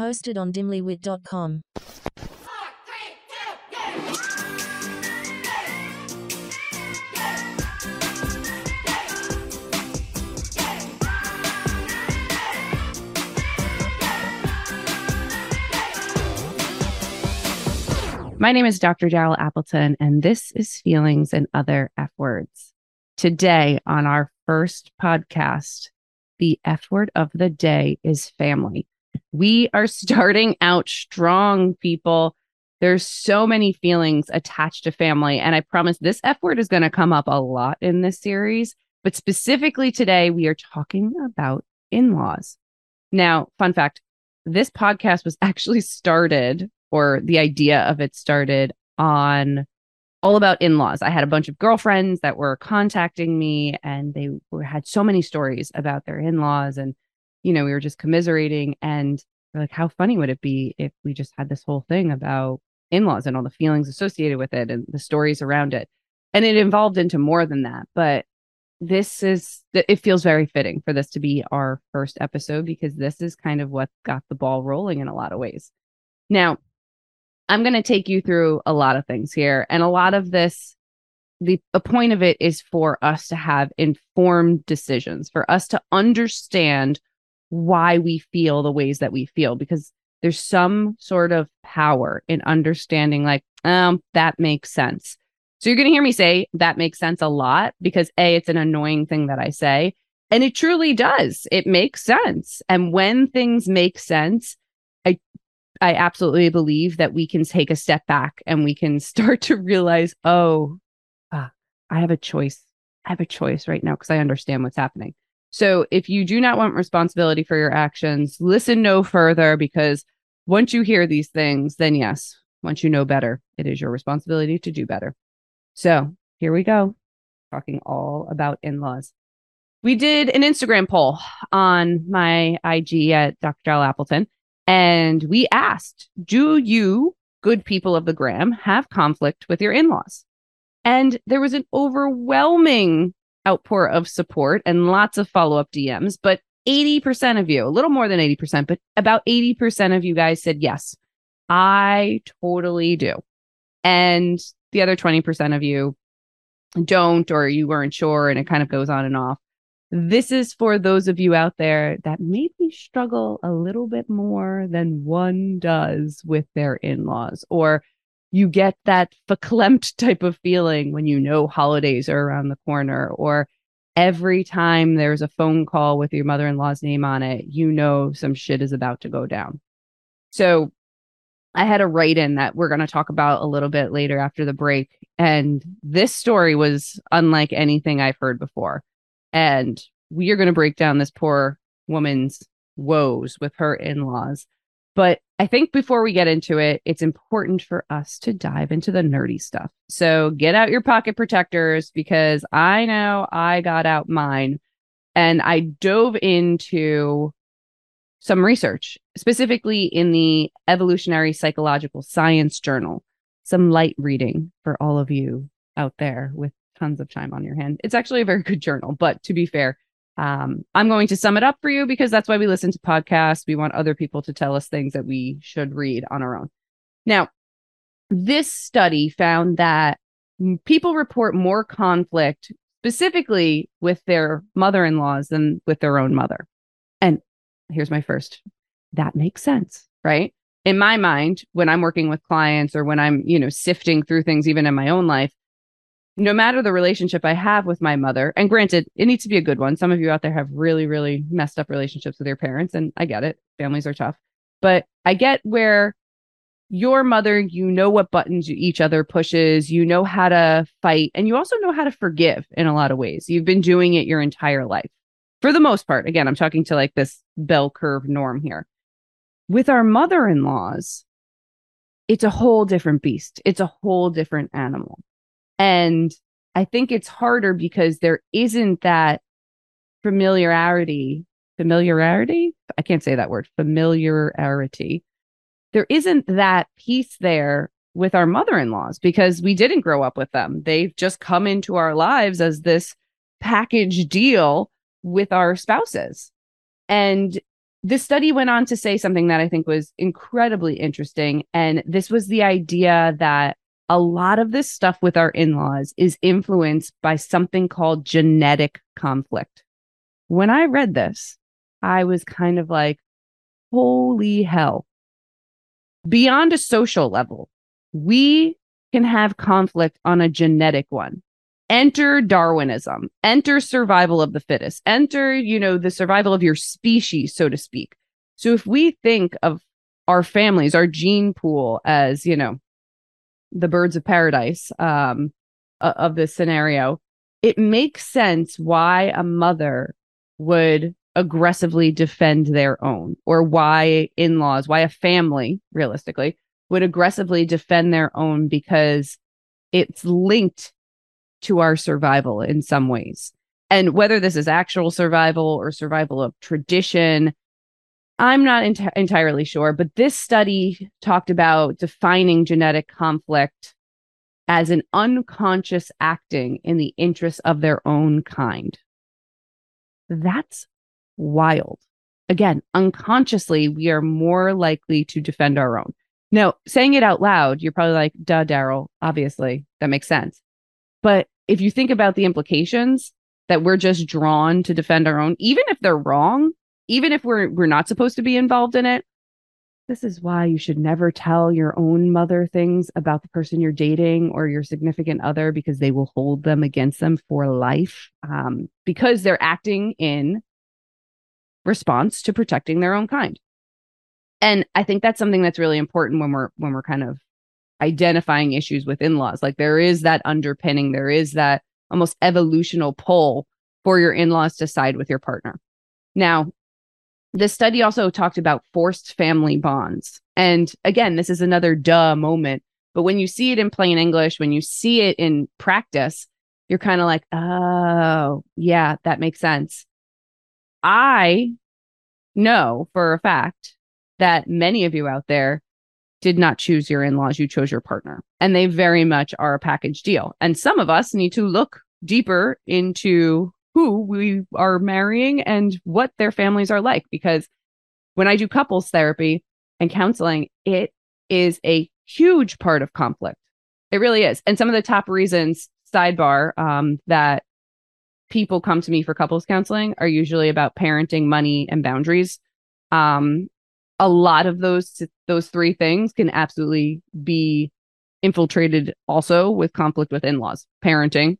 Hosted on dimlywit.com. My name is Dr. Daryl Appleton, and this is Feelings and Other F Words. Today, on our first podcast, the F word of the day is family. We are starting out strong, people. There's so many feelings attached to family. And I promise this F word is going to come up a lot in this series. But specifically today, we are talking about in laws. Now, fun fact this podcast was actually started or the idea of it started on all about in-laws. I had a bunch of girlfriends that were contacting me and they were had so many stories about their in-laws and you know, we were just commiserating and like how funny would it be if we just had this whole thing about in-laws and all the feelings associated with it and the stories around it. And it evolved into more than that, but this is it feels very fitting for this to be our first episode because this is kind of what got the ball rolling in a lot of ways. Now, I'm going to take you through a lot of things here. And a lot of this, the, the point of it is for us to have informed decisions, for us to understand why we feel the ways that we feel, because there's some sort of power in understanding, like, um, that makes sense. So you're going to hear me say that makes sense a lot because A, it's an annoying thing that I say. And it truly does. It makes sense. And when things make sense, I I absolutely believe that we can take a step back and we can start to realize, oh, ah, I have a choice. I have a choice right now because I understand what's happening. So if you do not want responsibility for your actions, listen no further because once you hear these things, then yes, once you know better, it is your responsibility to do better. So here we go, talking all about in laws. We did an Instagram poll on my IG at Dr. Daryl Appleton and we asked, Do you, good people of the gram, have conflict with your in laws? And there was an overwhelming outpour of support and lots of follow up DMs. But 80% of you, a little more than 80%, but about 80% of you guys said, Yes, I totally do. And the other 20% of you don't, or you weren't sure, and it kind of goes on and off. This is for those of you out there that maybe struggle a little bit more than one does with their in laws, or you get that verklempt type of feeling when you know holidays are around the corner, or every time there's a phone call with your mother in law's name on it, you know some shit is about to go down. So I had a write in that we're going to talk about a little bit later after the break. And this story was unlike anything I've heard before. And we are going to break down this poor woman's woes with her in laws. But I think before we get into it, it's important for us to dive into the nerdy stuff. So get out your pocket protectors because I know I got out mine and I dove into some research, specifically in the Evolutionary Psychological Science Journal, some light reading for all of you out there with tons of time on your hand. It's actually a very good journal, but to be fair, um, I'm going to sum it up for you because that's why we listen to podcasts. We want other people to tell us things that we should read on our own. Now, this study found that people report more conflict specifically with their mother in laws than with their own mother. And here's my first that makes sense, right? In my mind, when I'm working with clients or when I'm, you know, sifting through things, even in my own life, no matter the relationship I have with my mother, and granted, it needs to be a good one. Some of you out there have really, really messed up relationships with your parents, and I get it. Families are tough. But I get where your mother, you know what buttons each other pushes, you know how to fight, and you also know how to forgive in a lot of ways. You've been doing it your entire life. For the most part, again, I'm talking to like this bell curve norm here. With our mother in laws, it's a whole different beast. It's a whole different animal and I think it's harder because there isn't that familiarity, familiarity. I can't say that word, familiarity. There isn't that piece there with our mother in laws because we didn't grow up with them. They've just come into our lives as this package deal with our spouses. And this study went on to say something that I think was incredibly interesting. And this was the idea that a lot of this stuff with our in laws is influenced by something called genetic conflict. When I read this, I was kind of like, holy hell. Beyond a social level, we can have conflict on a genetic one enter Darwinism, enter survival of the fittest, enter, you know, the survival of your species, so to speak. So if we think of our families, our gene pool as, you know, the birds of paradise um, of this scenario, it makes sense why a mother would aggressively defend their own or why in-laws, why a family realistically would aggressively defend their own because it's linked to our survival in some ways. And whether this is actual survival or survival of tradition, I'm not ent- entirely sure. But this study talked about defining genetic conflict as an unconscious acting in the interests of their own kind. That's wild. Again, unconsciously, we are more likely to defend our own. Now, saying it out loud, you're probably like, duh, Daryl, obviously, that makes sense. But if you think about the implications that we're just drawn to defend our own, even if they're wrong, even if we're we're not supposed to be involved in it, this is why you should never tell your own mother things about the person you're dating or your significant other because they will hold them against them for life um, because they're acting in response to protecting their own kind. And I think that's something that's really important when we're when we're kind of identifying issues with in-laws like there is that underpinning there is that almost evolutional pull for your in-laws to side with your partner. Now this study also talked about forced family bonds and again this is another duh moment but when you see it in plain english when you see it in practice you're kind of like oh yeah that makes sense i know for a fact that many of you out there did not choose your in laws, you chose your partner. And they very much are a package deal. And some of us need to look deeper into who we are marrying and what their families are like. Because when I do couples therapy and counseling, it is a huge part of conflict. It really is. And some of the top reasons, sidebar, um, that people come to me for couples counseling are usually about parenting, money, and boundaries. Um, a lot of those those three things can absolutely be infiltrated also with conflict with in-laws parenting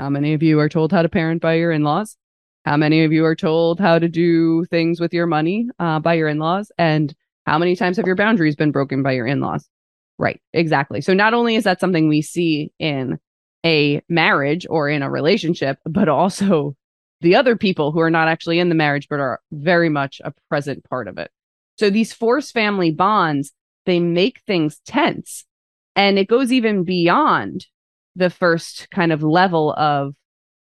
how many of you are told how to parent by your in-laws? How many of you are told how to do things with your money uh, by your in-laws? And how many times have your boundaries been broken by your in-laws? Right exactly. So not only is that something we see in a marriage or in a relationship but also the other people who are not actually in the marriage but are very much a present part of it. So these forced family bonds, they make things tense. And it goes even beyond the first kind of level of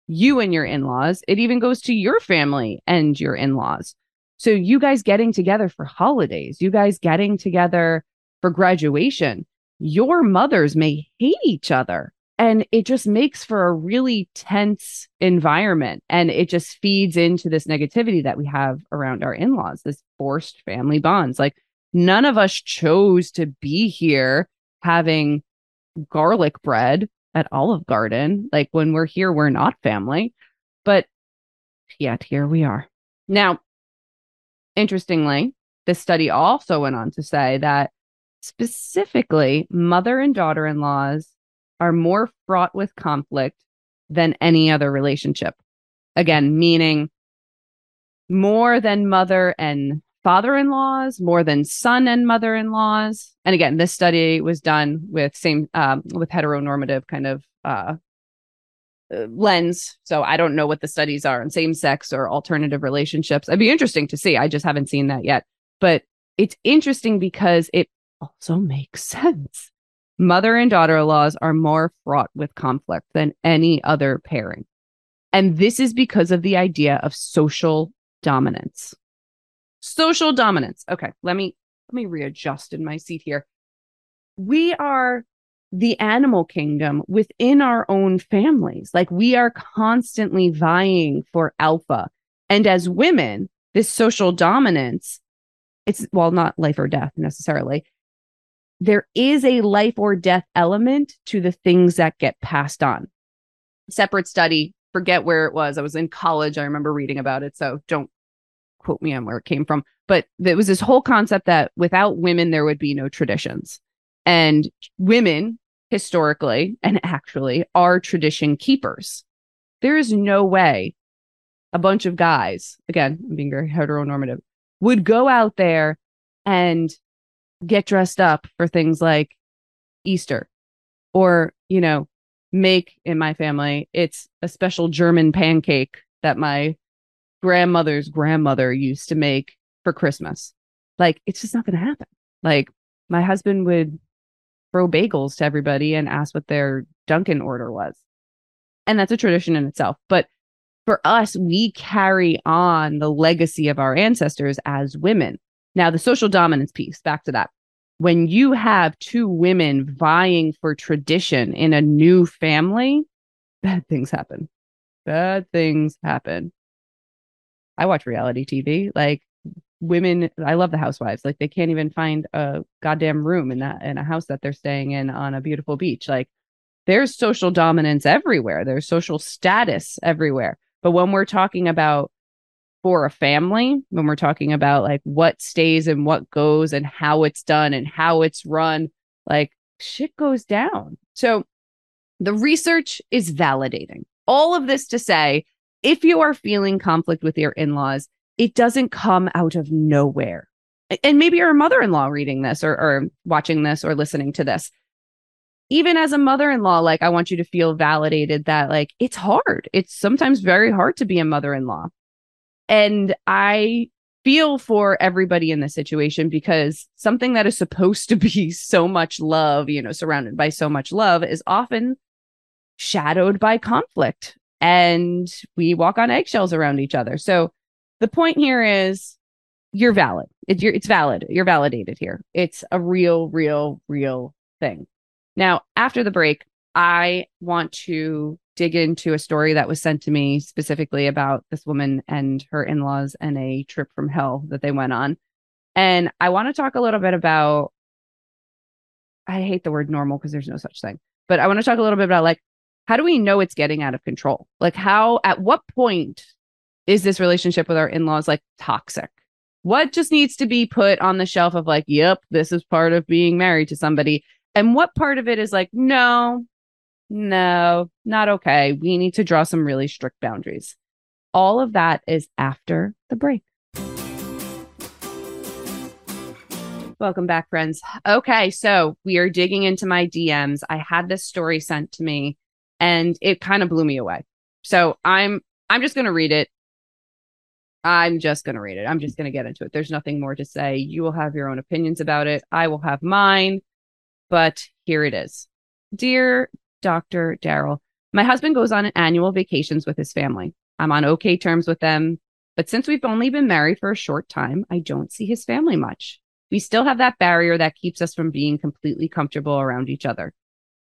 you and your in laws. It even goes to your family and your in laws. So you guys getting together for holidays, you guys getting together for graduation, your mothers may hate each other and it just makes for a really tense environment and it just feeds into this negativity that we have around our in-laws this forced family bonds like none of us chose to be here having garlic bread at olive garden. Like when we're here we're not family. But yet here we are. Now interestingly this study also went on to say that specifically mother and daughter-in-laws are more fraught with conflict than any other relationship. Again, meaning more than mother and father in laws, more than son and mother in laws. And again, this study was done with same um, with heteronormative kind of uh, uh, lens. So I don't know what the studies are on same sex or alternative relationships. It'd be interesting to see. I just haven't seen that yet. But it's interesting because it also makes sense. Mother and daughter in laws are more fraught with conflict than any other pairing. And this is because of the idea of social dominance. Social dominance. Okay, let me let me readjust in my seat here. We are the animal kingdom within our own families. Like we are constantly vying for alpha. And as women, this social dominance, it's well, not life or death necessarily. There is a life or death element to the things that get passed on. Separate study, forget where it was. I was in college. I remember reading about it. So don't quote me on where it came from. But there was this whole concept that without women, there would be no traditions. And women, historically and actually, are tradition keepers. There is no way a bunch of guys, again, I'm being very heteronormative, would go out there and get dressed up for things like Easter or, you know, make in my family, it's a special German pancake that my grandmother's grandmother used to make for Christmas. Like, it's just not going to happen. Like, my husband would throw bagels to everybody and ask what their Dunkin' order was. And that's a tradition in itself. But for us, we carry on the legacy of our ancestors as women. Now, the social dominance piece, back to that. When you have two women vying for tradition in a new family, bad things happen. Bad things happen. I watch reality TV. Like women, I love the housewives. Like they can't even find a goddamn room in that in a house that they're staying in on a beautiful beach. Like there's social dominance everywhere. There's social status everywhere. But when we're talking about for a family, when we're talking about like what stays and what goes and how it's done and how it's run, like shit goes down. So the research is validating all of this to say if you are feeling conflict with your in laws, it doesn't come out of nowhere. And maybe you're a mother in law reading this or, or watching this or listening to this. Even as a mother-in-law like i want you to feel validated that like it's hard. It's sometimes very hard to be a mother-in-law. And i feel for everybody in this situation because something that is supposed to be so much love you know surrounded by so much love is often shadowed by conflict and we walk on eggshells around each other. So the point here is you're valid. It's, you're, it's valid. You're validated here. It's a real real real thing. Now, after the break, I want to dig into a story that was sent to me specifically about this woman and her in laws and a trip from hell that they went on. And I want to talk a little bit about, I hate the word normal because there's no such thing, but I want to talk a little bit about like, how do we know it's getting out of control? Like, how, at what point is this relationship with our in laws like toxic? What just needs to be put on the shelf of like, yep, this is part of being married to somebody? And what part of it is like, no, no, not okay. We need to draw some really strict boundaries. All of that is after the break. Welcome back, friends. Okay, so we are digging into my DMs. I had this story sent to me and it kind of blew me away. So I'm I'm just going to read it. I'm just going to read it. I'm just going to get into it. There's nothing more to say. You will have your own opinions about it. I will have mine but here it is. Dear Dr. Daryl, my husband goes on annual vacations with his family. I'm on okay terms with them, but since we've only been married for a short time, I don't see his family much. We still have that barrier that keeps us from being completely comfortable around each other.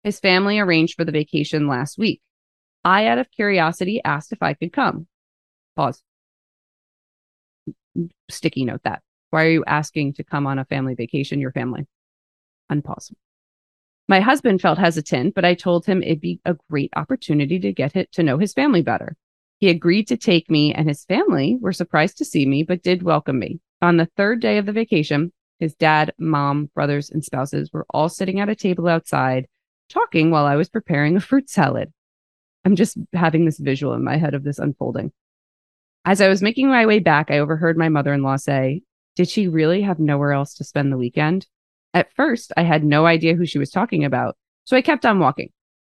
His family arranged for the vacation last week. I, out of curiosity, asked if I could come. Pause. Sticky note that. Why are you asking to come on a family vacation, your family? Unpause. My husband felt hesitant, but I told him it'd be a great opportunity to get to know his family better. He agreed to take me, and his family were surprised to see me, but did welcome me. On the third day of the vacation, his dad, mom, brothers, and spouses were all sitting at a table outside talking while I was preparing a fruit salad. I'm just having this visual in my head of this unfolding. As I was making my way back, I overheard my mother in law say, Did she really have nowhere else to spend the weekend? At first, I had no idea who she was talking about, so I kept on walking,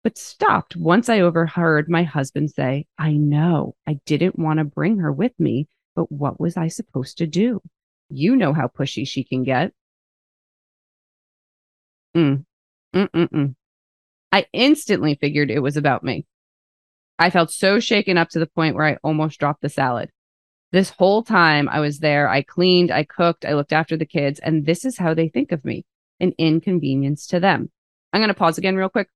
but stopped once I overheard my husband say, I know I didn't want to bring her with me, but what was I supposed to do? You know how pushy she can get. Mm. Mm-mm-mm. I instantly figured it was about me. I felt so shaken up to the point where I almost dropped the salad. This whole time I was there, I cleaned, I cooked, I looked after the kids, and this is how they think of me an inconvenience to them. I'm going to pause again real quick.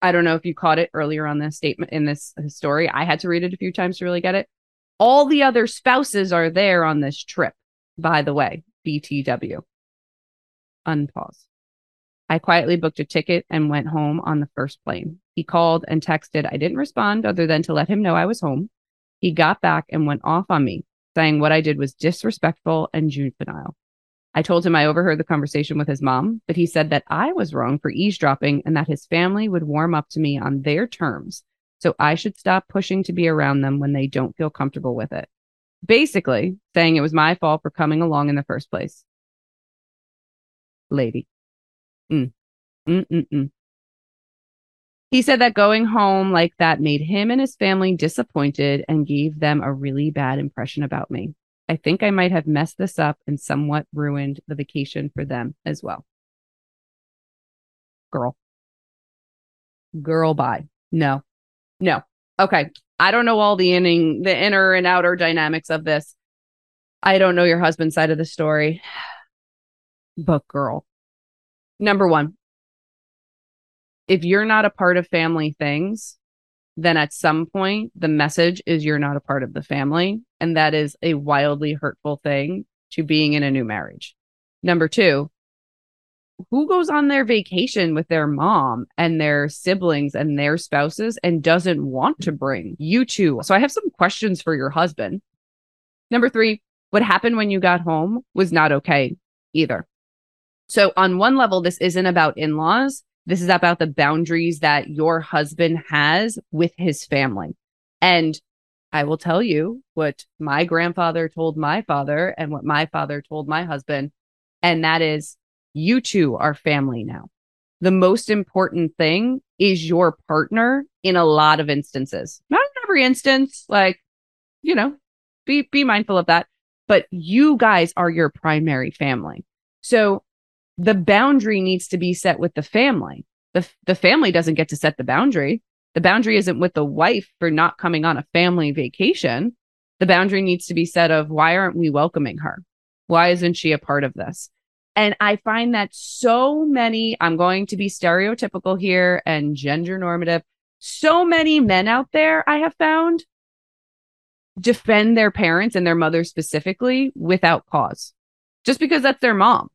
I don't know if you caught it earlier on this statement in this story. I had to read it a few times to really get it. All the other spouses are there on this trip, by the way, BTW. Unpause. I quietly booked a ticket and went home on the first plane. He called and texted. I didn't respond other than to let him know I was home. He got back and went off on me, saying what I did was disrespectful and juvenile. I told him I overheard the conversation with his mom, but he said that I was wrong for eavesdropping and that his family would warm up to me on their terms. So I should stop pushing to be around them when they don't feel comfortable with it. Basically, saying it was my fault for coming along in the first place. Lady. Mm. Mm-mm-mm. He said that going home like that made him and his family disappointed and gave them a really bad impression about me. I think I might have messed this up and somewhat ruined the vacation for them as well. Girl. Girl, bye. No, no. Okay. I don't know all the inning, the inner and outer dynamics of this. I don't know your husband's side of the story. But girl, number one, if you're not a part of family things, then at some point the message is you're not a part of the family. And that is a wildly hurtful thing to being in a new marriage. Number two, who goes on their vacation with their mom and their siblings and their spouses and doesn't want to bring you two? So I have some questions for your husband. Number three, what happened when you got home was not okay either. So, on one level, this isn't about in laws. This is about the boundaries that your husband has with his family. And I will tell you what my grandfather told my father and what my father told my husband. And that is, you two are family now. The most important thing is your partner in a lot of instances, not in every instance, like, you know, be, be mindful of that. But you guys are your primary family. So the boundary needs to be set with the family. The, the family doesn't get to set the boundary. The boundary isn't with the wife for not coming on a family vacation. The boundary needs to be set of why aren't we welcoming her? Why isn't she a part of this? And I find that so many, I'm going to be stereotypical here and gender normative. So many men out there I have found defend their parents and their mother specifically without cause, just because that's their mom.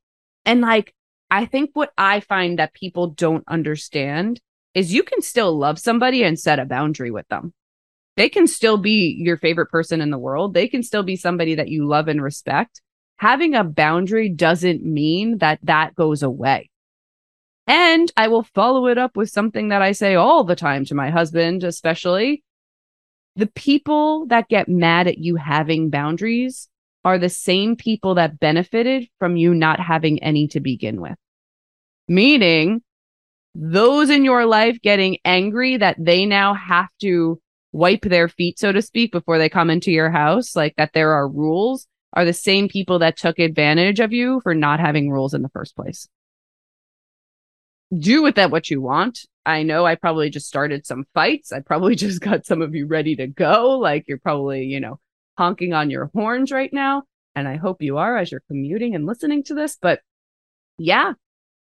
And like, I think what I find that people don't understand is you can still love somebody and set a boundary with them. They can still be your favorite person in the world. They can still be somebody that you love and respect. Having a boundary doesn't mean that that goes away. And I will follow it up with something that I say all the time to my husband, especially the people that get mad at you having boundaries are the same people that benefited from you not having any to begin with. Meaning, those in your life getting angry that they now have to wipe their feet, so to speak, before they come into your house, like that there are rules, are the same people that took advantage of you for not having rules in the first place. Do with that what you want. I know I probably just started some fights. I probably just got some of you ready to go. Like you're probably, you know, honking on your horns right now. And I hope you are as you're commuting and listening to this. But yeah,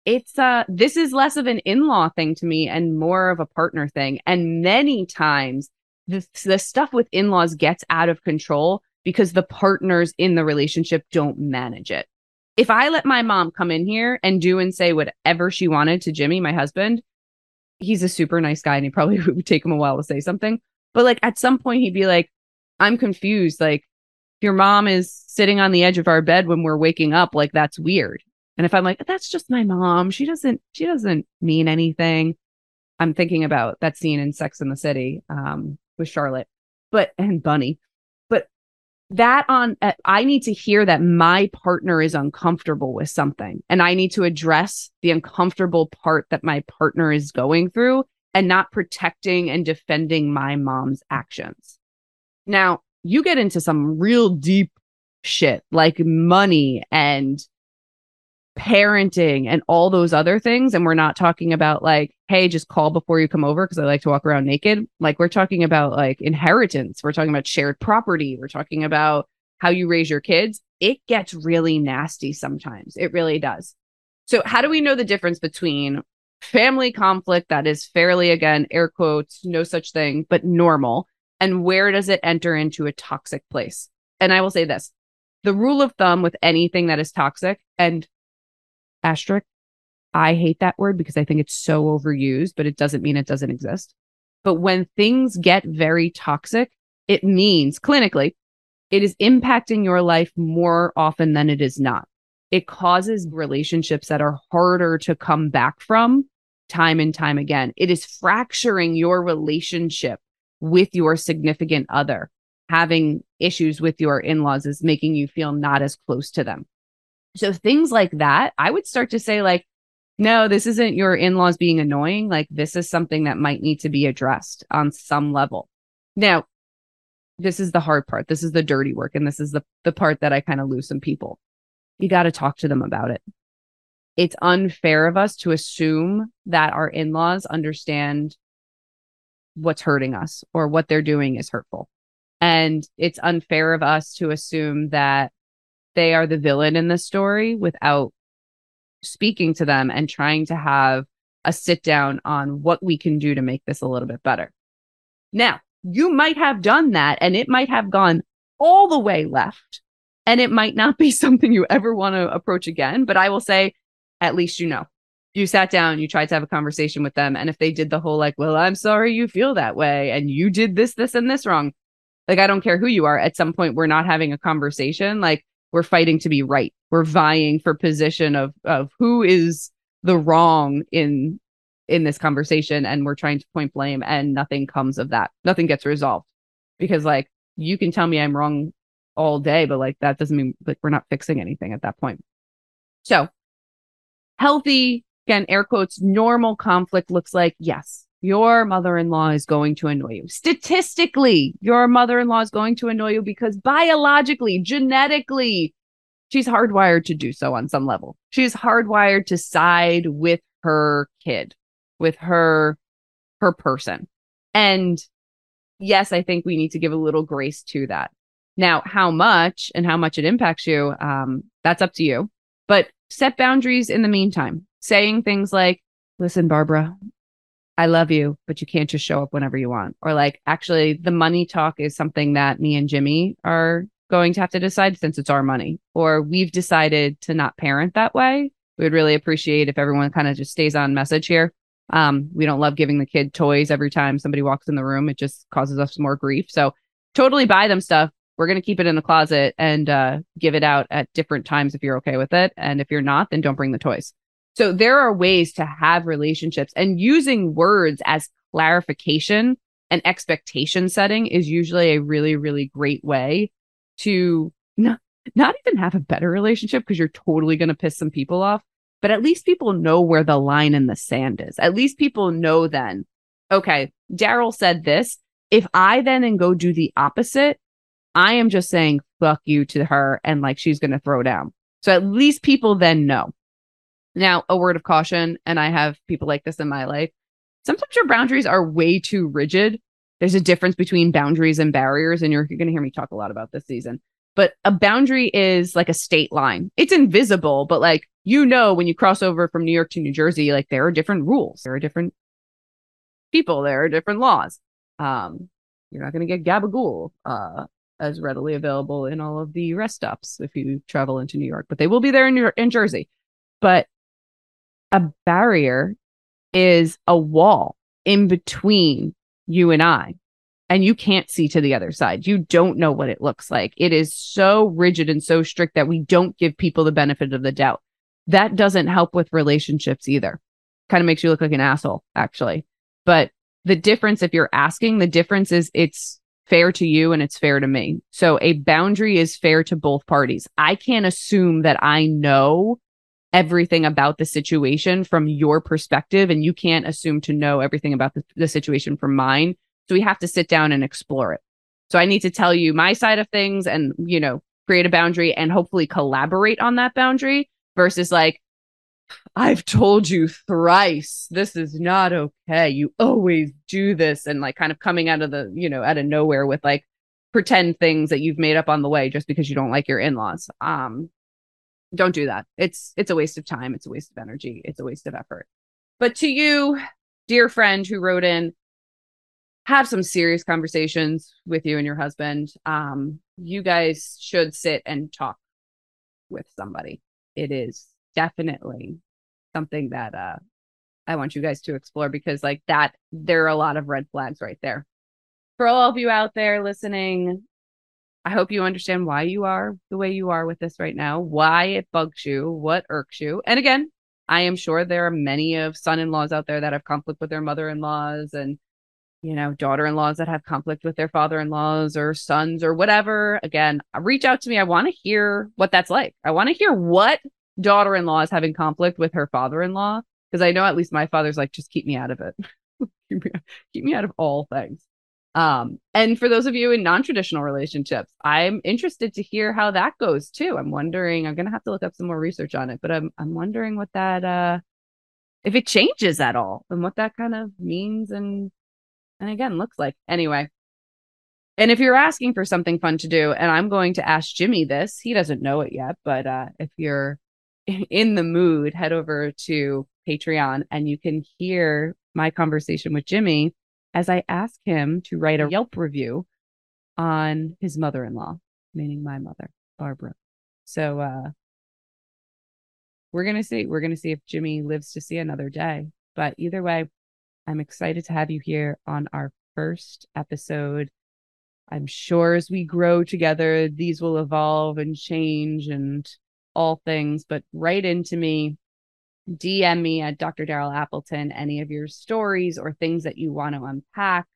it's uh this is less of an in-law thing to me and more of a partner thing. And many times the, the stuff with in-laws gets out of control because the partners in the relationship don't manage it. If I let my mom come in here and do and say whatever she wanted to Jimmy, my husband, he's a super nice guy and he probably would take him a while to say something. But like at some point he'd be like, I'm confused. Like, your mom is sitting on the edge of our bed when we're waking up. Like, that's weird. And if I'm like, that's just my mom, she doesn't, she doesn't mean anything. I'm thinking about that scene in Sex in the City um, with Charlotte, but and Bunny. But that on, uh, I need to hear that my partner is uncomfortable with something, and I need to address the uncomfortable part that my partner is going through, and not protecting and defending my mom's actions. Now, you get into some real deep shit like money and parenting and all those other things. And we're not talking about like, hey, just call before you come over because I like to walk around naked. Like, we're talking about like inheritance. We're talking about shared property. We're talking about how you raise your kids. It gets really nasty sometimes. It really does. So, how do we know the difference between family conflict that is fairly, again, air quotes, no such thing, but normal? And where does it enter into a toxic place? And I will say this the rule of thumb with anything that is toxic and asterisk, I hate that word because I think it's so overused, but it doesn't mean it doesn't exist. But when things get very toxic, it means clinically, it is impacting your life more often than it is not. It causes relationships that are harder to come back from time and time again. It is fracturing your relationship with your significant other. Having issues with your in laws is making you feel not as close to them. So things like that, I would start to say, like, no, this isn't your in laws being annoying. Like, this is something that might need to be addressed on some level. Now, this is the hard part. This is the dirty work. And this is the, the part that I kind of lose some people. You got to talk to them about it. It's unfair of us to assume that our in laws understand what's hurting us or what they're doing is hurtful. And it's unfair of us to assume that they are the villain in the story without speaking to them and trying to have a sit down on what we can do to make this a little bit better. Now, you might have done that and it might have gone all the way left and it might not be something you ever want to approach again. But I will say, at least you know. You sat down, you tried to have a conversation with them. And if they did the whole, like, well, I'm sorry you feel that way and you did this, this, and this wrong, like, I don't care who you are. At some point, we're not having a conversation. Like, we're fighting to be right. We're vying for position of of who is the wrong in in this conversation and we're trying to point blame and nothing comes of that. Nothing gets resolved. Because like you can tell me I'm wrong all day, but like that doesn't mean like we're not fixing anything at that point. So healthy, again, air quotes, normal conflict looks like yes, your mother in law is going to annoy you. Statistically, your mother in law is going to annoy you because biologically, genetically, she's hardwired to do so on some level. She's hardwired to side with her kid, with her her person. And yes, I think we need to give a little grace to that. Now, how much and how much it impacts you, um, that's up to you. But set boundaries in the meantime, saying things like, listen, Barbara, I love you, but you can't just show up whenever you want. Or like, actually, the money talk is something that me and Jimmy are going to have to decide since it's our money. Or we've decided to not parent that way. We would really appreciate if everyone kind of just stays on message here. Um, we don't love giving the kid toys every time somebody walks in the room. It just causes us more grief. So totally buy them stuff. We're going to keep it in the closet and uh, give it out at different times if you're okay with it. And if you're not, then don't bring the toys. So there are ways to have relationships and using words as clarification and expectation setting is usually a really, really great way to not, not even have a better relationship because you're totally going to piss some people off, but at least people know where the line in the sand is. At least people know then, okay, Daryl said this. If I then and go do the opposite, I am just saying fuck you to her and like she's going to throw down. So at least people then know. Now, a word of caution, and I have people like this in my life. Sometimes your boundaries are way too rigid. There's a difference between boundaries and barriers, and you're, you're going to hear me talk a lot about this season. But a boundary is like a state line. It's invisible, but like you know, when you cross over from New York to New Jersey, like there are different rules, there are different people, there are different laws. Um, you're not going to get gabagool uh, as readily available in all of the rest stops if you travel into New York, but they will be there in, New- in Jersey. But a barrier is a wall in between you and I. And you can't see to the other side. You don't know what it looks like. It is so rigid and so strict that we don't give people the benefit of the doubt. That doesn't help with relationships either. Kind of makes you look like an asshole, actually. But the difference, if you're asking, the difference is it's fair to you and it's fair to me. So a boundary is fair to both parties. I can't assume that I know everything about the situation from your perspective and you can't assume to know everything about the, the, situation from mine. So we have to sit down and explore it. So i need to tell you my side of things and you know create a boundary and hopefully collaborate on that boundary versus like i've told you thrice. This is not okay. You always do this and like kind of coming out of the you know out of nowhere with like pretend things that you've made up on the way just because you don't like your in-laws. Um don't do that. It's it's a waste of time, it's a waste of energy, it's a waste of effort. But to you, dear friend who wrote in, have some serious conversations with you and your husband, um, you guys should sit and talk with somebody. It is definitely something that uh, I want you guys to explore because, like that, there are a lot of red flags right there. For all of you out there listening, I hope you understand why you are the way you are with this right now, why it bugs you, what irks you. And again, I am sure there are many of son in laws out there that have conflict with their mother in laws and you know, daughter in laws that have conflict with their father in laws or sons or whatever, again, uh, reach out to me. I want to hear what that's like. I want to hear what daughter in law is having conflict with her father in law because I know at least my father's like, just keep me out of it. keep me out of all things. Um, and for those of you in non traditional relationships, I'm interested to hear how that goes too. I'm wondering, I'm going to have to look up some more research on it, but I'm, I'm wondering what that, uh, if it changes at all and what that kind of means and and again looks like anyway and if you're asking for something fun to do and i'm going to ask jimmy this he doesn't know it yet but uh, if you're in the mood head over to patreon and you can hear my conversation with jimmy as i ask him to write a yelp review on his mother-in-law meaning my mother barbara. So uh we're gonna see we're gonna see if jimmy lives to see another day. But either way I'm excited to have you here on our first episode. I'm sure as we grow together, these will evolve and change and all things, but write into me, DM me at Dr. Daryl Appleton, any of your stories or things that you want to unpack.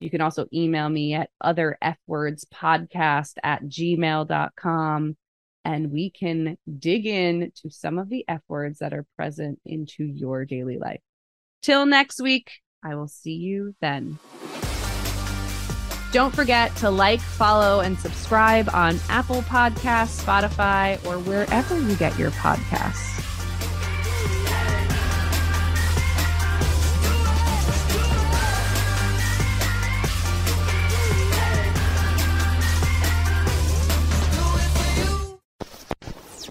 You can also email me at other F words podcast at gmail.com and we can dig in to some of the F words that are present into your daily life. Till next week, I will see you then. Don't forget to like, follow, and subscribe on Apple Podcasts, Spotify, or wherever you get your podcasts.